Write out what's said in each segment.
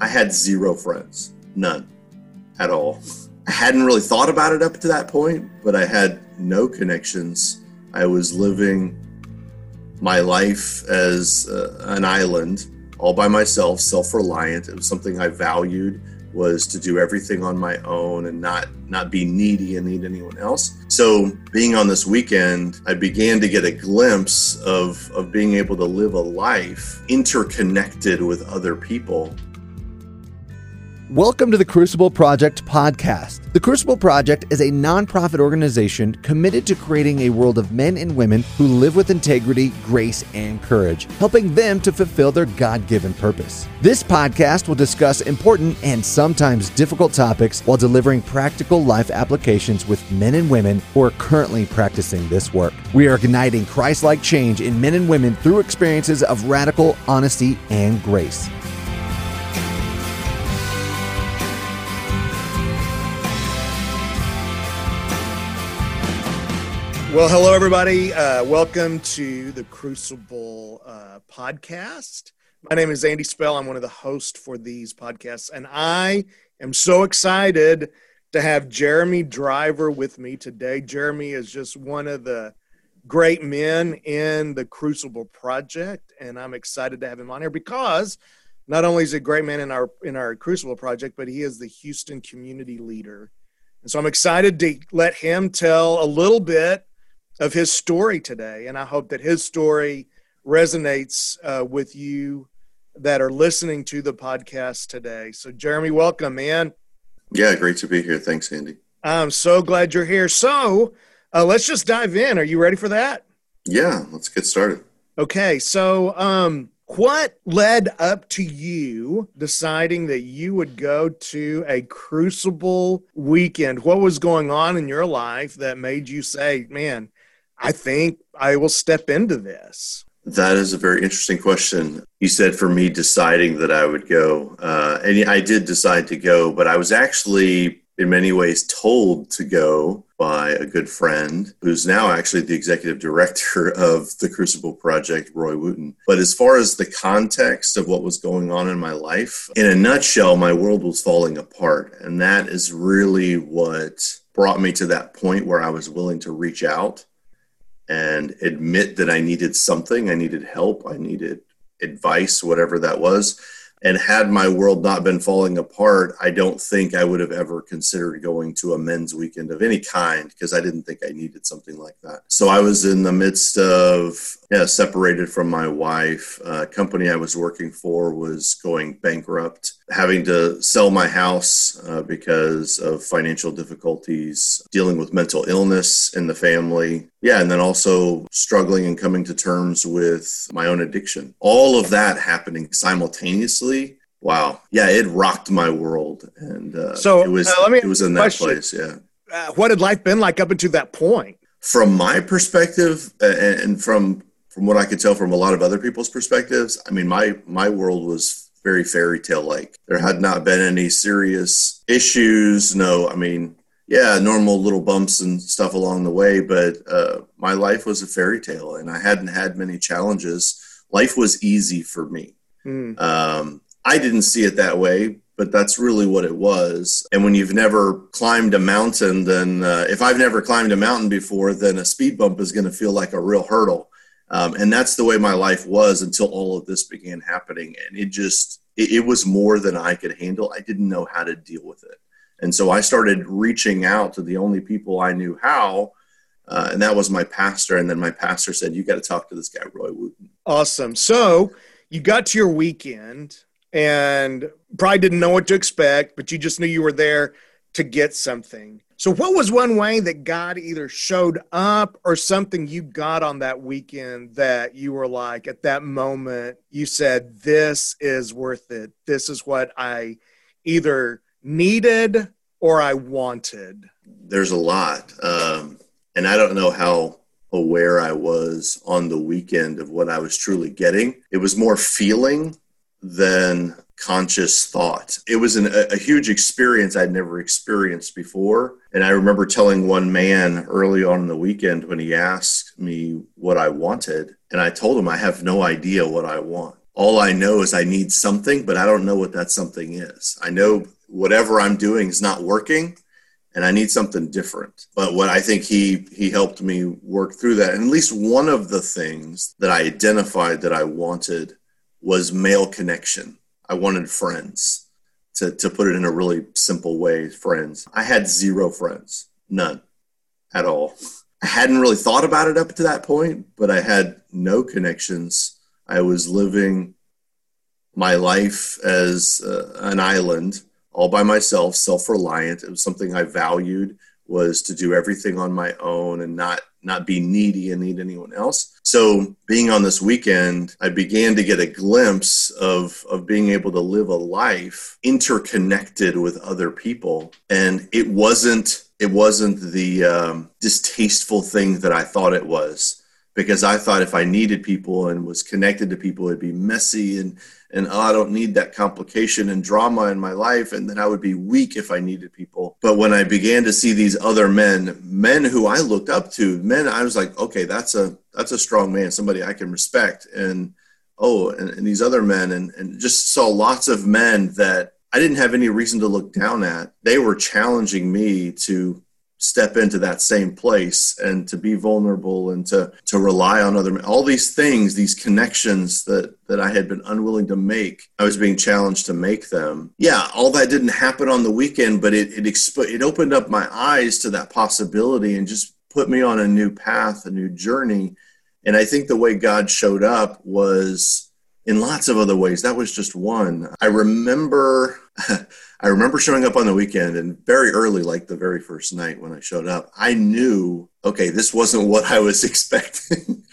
I had zero friends, none at all. I hadn't really thought about it up to that point, but I had no connections. I was living my life as uh, an island all by myself, self-reliant. It was something I valued was to do everything on my own and not not be needy and need anyone else. So being on this weekend, I began to get a glimpse of of being able to live a life interconnected with other people Welcome to the Crucible Project podcast. The Crucible Project is a nonprofit organization committed to creating a world of men and women who live with integrity, grace, and courage, helping them to fulfill their God given purpose. This podcast will discuss important and sometimes difficult topics while delivering practical life applications with men and women who are currently practicing this work. We are igniting Christ like change in men and women through experiences of radical honesty and grace. Well, hello, everybody. Uh, welcome to the Crucible uh, podcast. My name is Andy Spell. I'm one of the hosts for these podcasts, and I am so excited to have Jeremy Driver with me today. Jeremy is just one of the great men in the Crucible Project, and I'm excited to have him on here because not only is he a great man in our in our Crucible Project, but he is the Houston community leader. And so I'm excited to let him tell a little bit of his story today. And I hope that his story resonates uh, with you that are listening to the podcast today. So, Jeremy, welcome, man. Yeah, great to be here. Thanks, Andy. I'm so glad you're here. So, uh, let's just dive in. Are you ready for that? Yeah, let's get started. Okay, so um, what led up to you deciding that you would go to a crucible weekend? What was going on in your life that made you say, man, I think I will step into this? That is a very interesting question. You said for me deciding that I would go, uh, and I did decide to go, but I was actually in many ways told to go by a good friend who's now actually the executive director of the Crucible Project, Roy Wooten. But as far as the context of what was going on in my life, in a nutshell, my world was falling apart. And that is really what brought me to that point where I was willing to reach out and admit that I needed something, I needed help, I needed advice, whatever that was. And had my world not been falling apart, I don't think I would have ever considered going to a men's weekend of any kind because I didn't think I needed something like that. So I was in the midst of yeah, separated from my wife. Uh, company I was working for was going bankrupt, having to sell my house uh, because of financial difficulties, dealing with mental illness in the family. Yeah, and then also struggling and coming to terms with my own addiction. All of that happening simultaneously wow yeah it rocked my world and uh, so it was uh, let me it was in that place yeah uh, what had life been like up until that point from my perspective and from from what i could tell from a lot of other people's perspectives i mean my my world was very fairy tale like there had not been any serious issues no i mean yeah normal little bumps and stuff along the way but uh, my life was a fairy tale and i hadn't had many challenges life was easy for me mm. um, I didn't see it that way, but that's really what it was. And when you've never climbed a mountain, then uh, if I've never climbed a mountain before, then a speed bump is going to feel like a real hurdle. Um, and that's the way my life was until all of this began happening. And it just, it, it was more than I could handle. I didn't know how to deal with it. And so I started reaching out to the only people I knew how. Uh, and that was my pastor. And then my pastor said, You got to talk to this guy, Roy Wooten. Awesome. So you got to your weekend and probably didn't know what to expect, but you just knew you were there to get something. So, what was one way that God either showed up or something you got on that weekend that you were like, at that moment, you said, This is worth it. This is what I either needed or I wanted? There's a lot. Um, and I don't know how aware I was on the weekend of what I was truly getting. It was more feeling than conscious thought. It was an, a, a, huge experience I'd never experienced before. And I remember telling one man early on in the weekend when he asked me what I wanted, and I told him I have no idea what I want. all I know is I need something, but I don't know what that something is. I know whatever I'm doing is not working and I need something different. But what I think he he helped me work through that. And at least one of the things that I identified that I wanted was male connection. I wanted friends. To, to put it in a really simple way, friends. I had zero friends, none at all. I hadn't really thought about it up to that point, but I had no connections. I was living my life as uh, an island all by myself, self-reliant. It was something I valued was to do everything on my own and not not be needy and need anyone else. So being on this weekend, I began to get a glimpse of of being able to live a life interconnected with other people, and it wasn't it wasn't the um, distasteful thing that I thought it was because I thought if I needed people and was connected to people, it'd be messy and and oh, I don't need that complication and drama in my life, and then I would be weak if I needed people. But when I began to see these other men, men who I looked up to, men, I was like, okay, that's a that's a strong man, somebody I can respect, and oh, and, and these other men, and and just saw lots of men that I didn't have any reason to look down at. They were challenging me to step into that same place and to be vulnerable and to to rely on other all these things these connections that that I had been unwilling to make I was being challenged to make them. Yeah all that didn't happen on the weekend but it it expo- it opened up my eyes to that possibility and just put me on a new path a new journey. And I think the way God showed up was in lots of other ways that was just one I remember I remember showing up on the weekend and very early, like the very first night when I showed up, I knew, okay, this wasn't what I was expecting.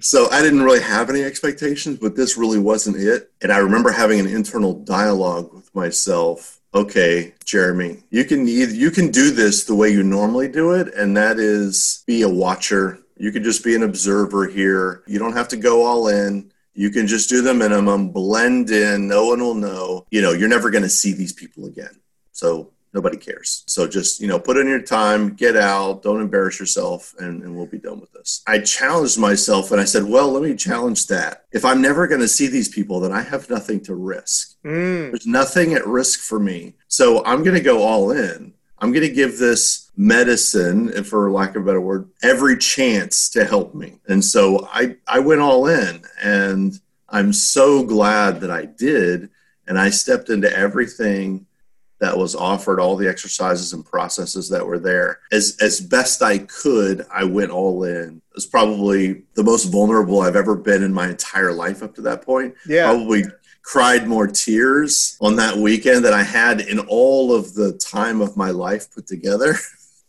so I didn't really have any expectations, but this really wasn't it. And I remember having an internal dialogue with myself. Okay, Jeremy, you can either, you can do this the way you normally do it, and that is be a watcher. You can just be an observer here. You don't have to go all in you can just do the minimum, blend in, no one will know. You know, you're never going to see these people again. So nobody cares. So just, you know, put in your time, get out, don't embarrass yourself, and, and we'll be done with this. I challenged myself and I said, well, let me challenge that. If I'm never going to see these people, then I have nothing to risk. Mm. There's nothing at risk for me. So I'm going to go all in. I'm going to give this medicine, for lack of a better word, every chance to help me. And so I, I went all in and I'm so glad that I did. And I stepped into everything that was offered, all the exercises and processes that were there. As, as best I could, I went all in. It was probably the most vulnerable I've ever been in my entire life up to that point. Yeah. Probably cried more tears on that weekend than I had in all of the time of my life put together.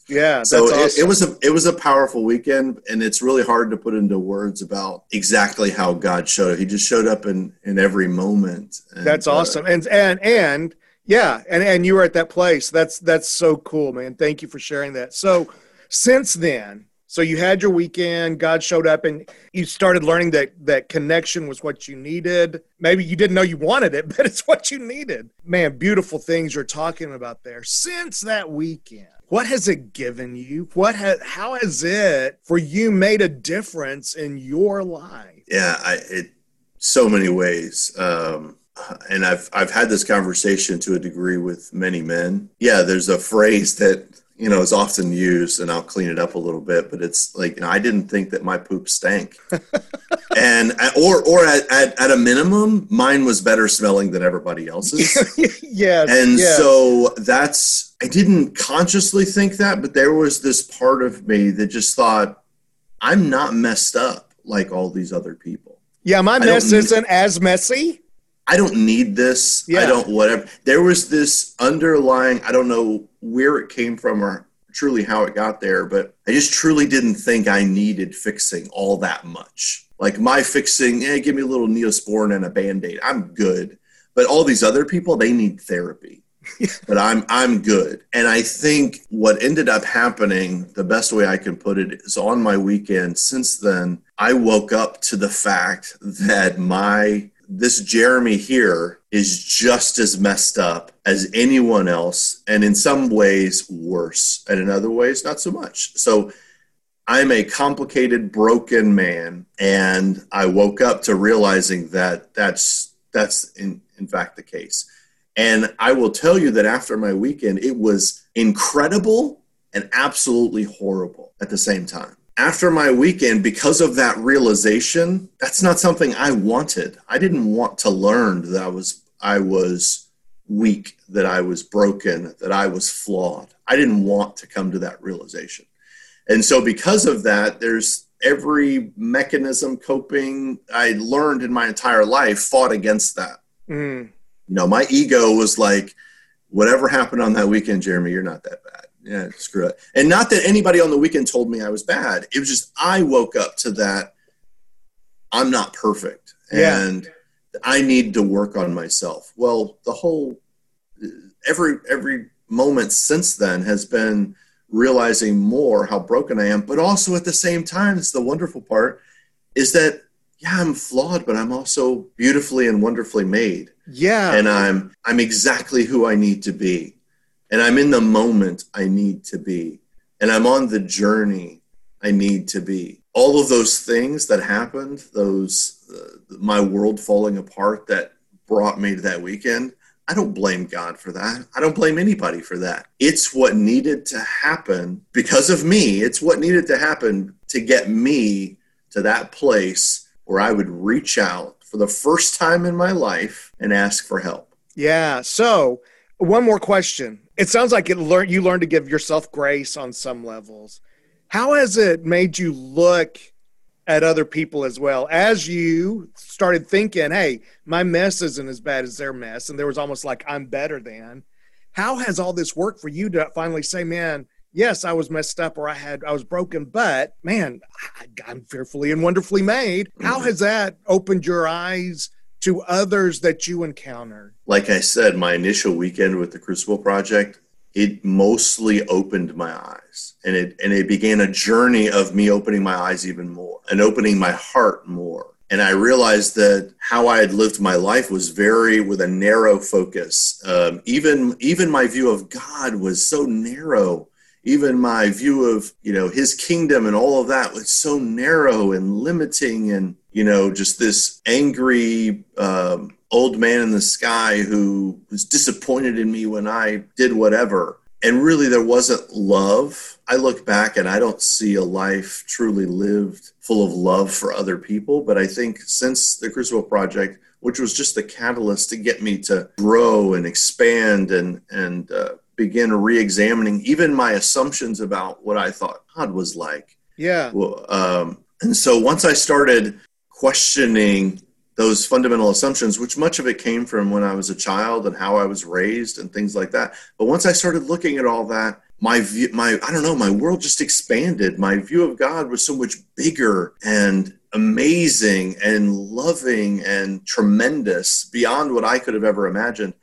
Yeah, so awesome. it, it, was a it was a powerful weekend, and it's really hard to put into words about exactly how God showed up. He just showed up in in every moment. And, that's uh, awesome, uh, and and and yeah, and and you were at that place. That's that's so cool, man. Thank you for sharing that. So since then, so you had your weekend, God showed up and you started learning that that connection was what you needed. Maybe you didn't know you wanted it, but it's what you needed. Man, beautiful things you're talking about there. Since that weekend, what has it given you? What has how has it for you made a difference in your life? Yeah, I it so many ways. Um and I've I've had this conversation to a degree with many men. Yeah, there's a phrase that you know, is often used, and I'll clean it up a little bit. But it's like you know, I didn't think that my poop stank, and uh, or or at, at, at, a minimum, mine was better smelling than everybody else's. yes, and yes. so that's I didn't consciously think that, but there was this part of me that just thought I'm not messed up like all these other people. Yeah, my mess isn't as messy. I don't need this. Yeah. I don't whatever. There was this underlying, I don't know where it came from or truly how it got there, but I just truly didn't think I needed fixing all that much. Like my fixing, hey, give me a little neosporin and a band-aid. I'm good. But all these other people, they need therapy. but I'm I'm good. And I think what ended up happening, the best way I can put it is on my weekend since then, I woke up to the fact that my this Jeremy here is just as messed up as anyone else, and in some ways worse, and in other ways, not so much. So I'm a complicated, broken man, and I woke up to realizing that that's that's in, in fact the case. And I will tell you that after my weekend, it was incredible and absolutely horrible at the same time. After my weekend, because of that realization, that's not something I wanted. I didn't want to learn that I was I was weak, that I was broken, that I was flawed. I didn't want to come to that realization. And so because of that, there's every mechanism coping I learned in my entire life fought against that. Mm. You know, my ego was like, whatever happened on that weekend, Jeremy, you're not that bad. Yeah, screw it. And not that anybody on the weekend told me I was bad. It was just I woke up to that. I'm not perfect, yeah. and I need to work on myself. Well, the whole every every moment since then has been realizing more how broken I am, but also at the same time, it's the wonderful part is that yeah, I'm flawed, but I'm also beautifully and wonderfully made. Yeah. And I'm I'm exactly who I need to be. And I'm in the moment I need to be. And I'm on the journey I need to be. All of those things that happened, those uh, my world falling apart that brought me to that weekend, I don't blame God for that. I don't blame anybody for that. It's what needed to happen because of me. It's what needed to happen to get me to that place where I would reach out for the first time in my life and ask for help. Yeah. So, one more question. It sounds like it learned you learned to give yourself grace on some levels. How has it made you look at other people as well as you started thinking hey my mess isn't as bad as their mess and there was almost like i'm better than how has all this worked for you to finally say man yes i was messed up or i had i was broken but man I, am fearfully and wonderfully made how has that opened your eyes to others that you encounter? like i said my initial weekend with the crucible project it mostly opened my eyes. And it and it began a journey of me opening my eyes even more and opening my heart more. And i realized that how i had lived my life was very with a narrow focus. Um, even even my view of god was so narrow even my view of you know his kingdom and all of that was so narrow and limiting and you know just this angry um, old man in the sky who was disappointed in me when I did whatever. And really, there wasn't love. I look back and I don't see a life truly lived full of love for other people. But I think since the Crucible Project, which was just the catalyst to get me to grow and expand and, and uh, begin re examining even my assumptions about what I thought God was like. Yeah. Um, and so once I started questioning those fundamental assumptions, which much of it came from when I was a child and how I was raised and things like that. But once I started looking at all that, my view, my I don't know, my world just expanded. My view of God was so much bigger and amazing and loving and tremendous beyond what I could have ever imagined.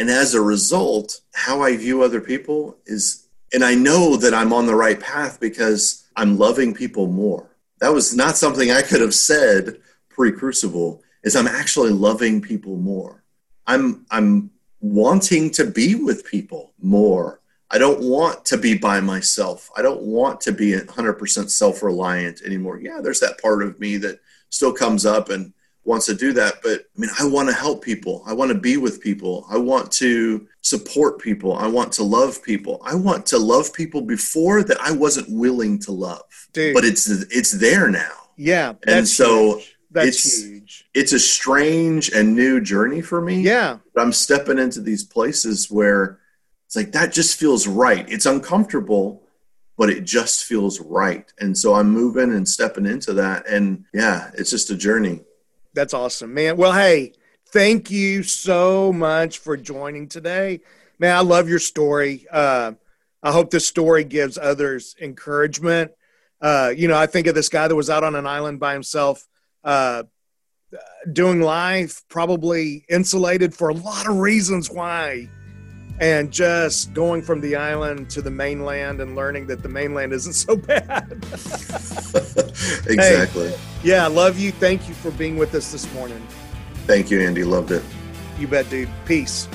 And as a result, how I view other people is, and I know that I'm on the right path because I'm loving people more. That was not something I could have said pre crucible is I'm actually loving people more. I'm I'm wanting to be with people more. I don't want to be by myself. I don't want to be 100% self-reliant anymore. Yeah, there's that part of me that still comes up and wants to do that, but I mean, I want to help people. I want to be with people. I want to support people. I want to love people. I want to love people before that I wasn't willing to love. Dude. But it's it's there now. Yeah. And so huge that's it's, huge. It's a strange and new journey for me. Yeah. But I'm stepping into these places where it's like that just feels right. It's uncomfortable, but it just feels right. And so I'm moving and stepping into that. And yeah, it's just a journey. That's awesome, man. Well, hey, thank you so much for joining today. Man, I love your story. Uh, I hope this story gives others encouragement. Uh, you know, I think of this guy that was out on an island by himself uh, doing life, probably insulated for a lot of reasons why. And just going from the island to the mainland and learning that the mainland isn't so bad. exactly. Hey, yeah, I love you. Thank you for being with us this morning. Thank you, Andy. Loved it. You bet, dude. Peace.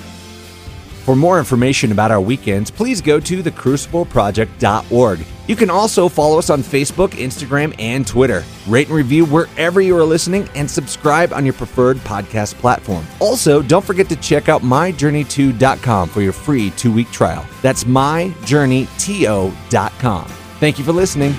For more information about our weekends, please go to thecrucibleproject.org. You can also follow us on Facebook, Instagram, and Twitter. Rate and review wherever you are listening and subscribe on your preferred podcast platform. Also, don't forget to check out myjourney2.com for your free two week trial. That's myjourneyto.com. Thank you for listening.